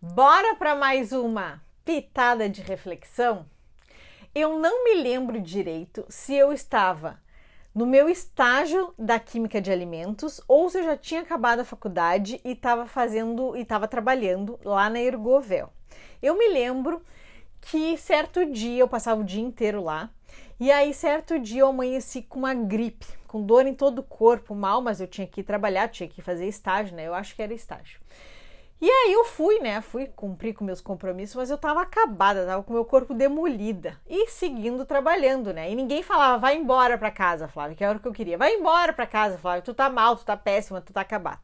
Bora para mais uma pitada de reflexão? Eu não me lembro direito se eu estava no meu estágio da química de alimentos ou se eu já tinha acabado a faculdade e estava fazendo e estava trabalhando lá na Ergovel. Eu me lembro que certo dia eu passava o dia inteiro lá e aí certo dia eu amanheci com uma gripe, com dor em todo o corpo, mal, mas eu tinha que trabalhar, tinha que fazer estágio, né? Eu acho que era estágio. E aí eu fui, né? Fui cumprir com meus compromissos, mas eu tava acabada, tava com meu corpo demolida e seguindo trabalhando, né? E ninguém falava, vai embora pra casa, Flávia, que era o que eu queria. Vai embora pra casa, Flávia, tu tá mal, tu tá péssima, tu tá acabada.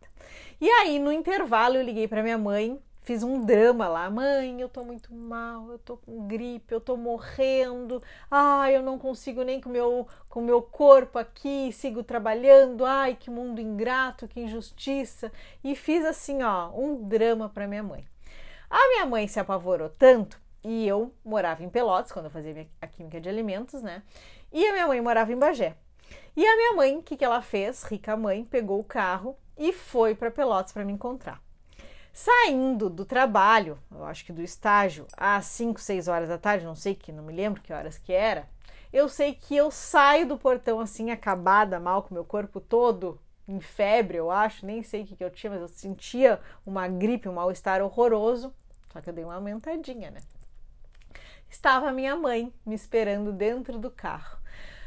E aí no intervalo eu liguei pra minha mãe fiz um drama lá. Mãe, eu tô muito mal, eu tô com gripe, eu tô morrendo. Ai, eu não consigo nem com meu com meu corpo aqui, sigo trabalhando. Ai, que mundo ingrato, que injustiça. E fiz assim, ó, um drama para minha mãe. A minha mãe se apavorou tanto e eu morava em Pelotas quando eu fazia a química de alimentos, né? E a minha mãe morava em Bagé. E a minha mãe, o que, que ela fez? Rica mãe, pegou o carro e foi para Pelotas para me encontrar. Saindo do trabalho, eu acho que do estágio, às 5, 6 horas da tarde, não sei que, não me lembro que horas que era, eu sei que eu saio do portão assim, acabada, mal com meu corpo todo em febre, eu acho, nem sei o que, que eu tinha, mas eu sentia uma gripe, um mal-estar horroroso, só que eu dei uma aumentadinha, né? Estava minha mãe me esperando dentro do carro.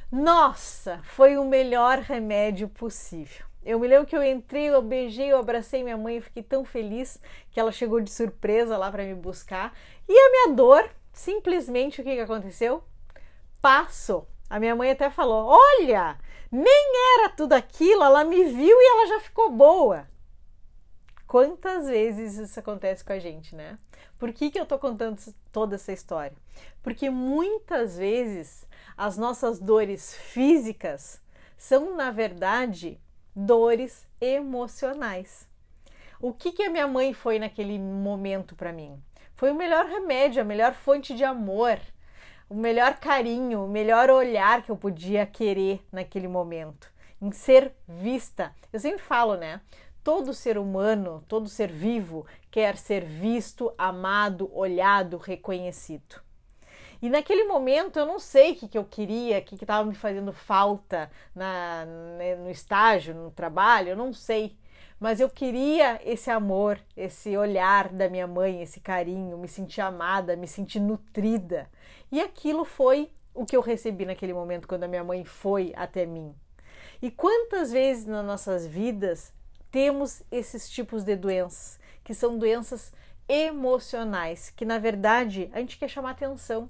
Nossa, foi o melhor remédio possível. Eu me lembro que eu entrei, eu beijei, eu abracei minha mãe, eu fiquei tão feliz que ela chegou de surpresa lá para me buscar. E a minha dor, simplesmente o que, que aconteceu? Passou. A minha mãe até falou: Olha, nem era tudo aquilo, ela me viu e ela já ficou boa. Quantas vezes isso acontece com a gente, né? Por que, que eu tô contando toda essa história? Porque muitas vezes as nossas dores físicas são, na verdade, dores emocionais. O que, que a minha mãe foi naquele momento para mim? Foi o melhor remédio, a melhor fonte de amor, o melhor carinho, o melhor olhar que eu podia querer naquele momento, em ser vista. Eu sempre falo, né? Todo ser humano, todo ser vivo quer ser visto, amado, olhado, reconhecido. E naquele momento eu não sei o que, que eu queria, o que estava me fazendo falta na, né, no estágio, no trabalho, eu não sei. Mas eu queria esse amor, esse olhar da minha mãe, esse carinho, me sentir amada, me sentir nutrida. E aquilo foi o que eu recebi naquele momento quando a minha mãe foi até mim. E quantas vezes nas nossas vidas temos esses tipos de doenças, que são doenças emocionais, que na verdade a gente quer chamar atenção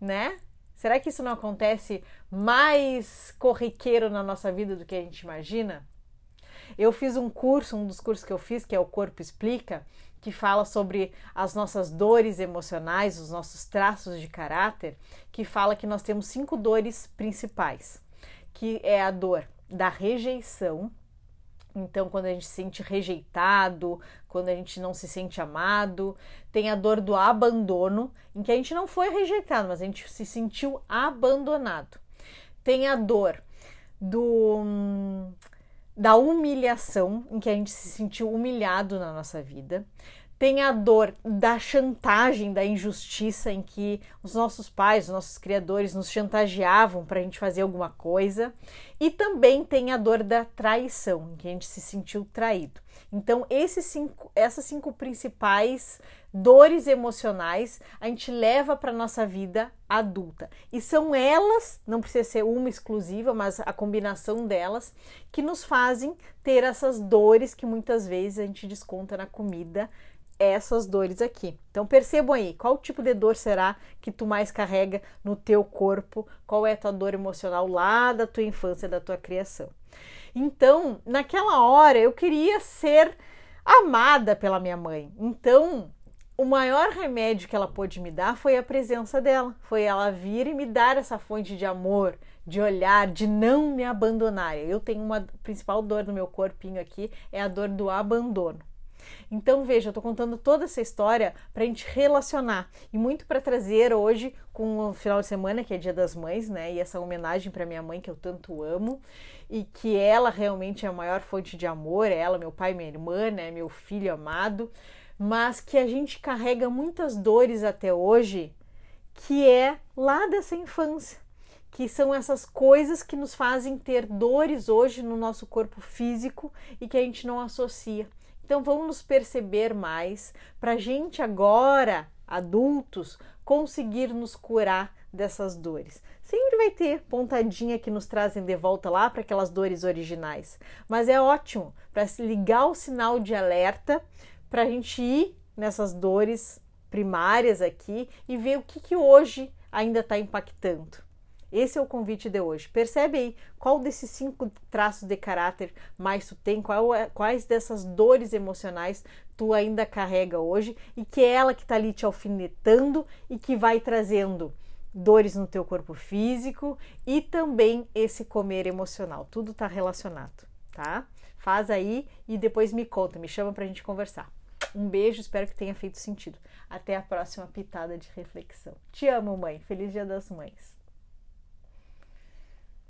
né? Será que isso não acontece mais corriqueiro na nossa vida do que a gente imagina? Eu fiz um curso, um dos cursos que eu fiz, que é o Corpo Explica, que fala sobre as nossas dores emocionais, os nossos traços de caráter, que fala que nós temos cinco dores principais, que é a dor da rejeição, então, quando a gente se sente rejeitado, quando a gente não se sente amado, tem a dor do abandono, em que a gente não foi rejeitado, mas a gente se sentiu abandonado. Tem a dor do da humilhação, em que a gente se sentiu humilhado na nossa vida tem a dor da chantagem, da injustiça, em que os nossos pais, os nossos criadores nos chantageavam para a gente fazer alguma coisa, e também tem a dor da traição, em que a gente se sentiu traído. Então, esses cinco, essas cinco principais dores emocionais a gente leva para nossa vida adulta. E são elas, não precisa ser uma exclusiva, mas a combinação delas, que nos fazem ter essas dores que muitas vezes a gente desconta na comida essas dores aqui. Então percebam aí, qual tipo de dor será que tu mais carrega no teu corpo? Qual é a tua dor emocional lá da tua infância, da tua criação? Então, naquela hora eu queria ser amada pela minha mãe. Então, o maior remédio que ela pôde me dar foi a presença dela, foi ela vir e me dar essa fonte de amor, de olhar, de não me abandonar. Eu tenho uma principal dor no meu corpinho aqui, é a dor do abandono. Então, veja, eu tô contando toda essa história para a gente relacionar e muito para trazer hoje com o final de semana, que é Dia das Mães, né? E essa homenagem para minha mãe que eu tanto amo e que ela realmente é a maior fonte de amor, é ela, meu pai, minha irmã, né, meu filho amado, mas que a gente carrega muitas dores até hoje, que é lá dessa infância que são essas coisas que nos fazem ter dores hoje no nosso corpo físico e que a gente não associa. Então vamos nos perceber mais para a gente agora, adultos, conseguir nos curar dessas dores. Sempre vai ter pontadinha que nos trazem de volta lá para aquelas dores originais, mas é ótimo para ligar o sinal de alerta para a gente ir nessas dores primárias aqui e ver o que, que hoje ainda está impactando. Esse é o convite de hoje. Percebe aí qual desses cinco traços de caráter mais tu tem, é, quais dessas dores emocionais tu ainda carrega hoje e que é ela que está ali te alfinetando e que vai trazendo dores no teu corpo físico e também esse comer emocional. Tudo está relacionado, tá? Faz aí e depois me conta, me chama para a gente conversar. Um beijo, espero que tenha feito sentido. Até a próxima pitada de reflexão. Te amo, mãe. Feliz Dia das Mães.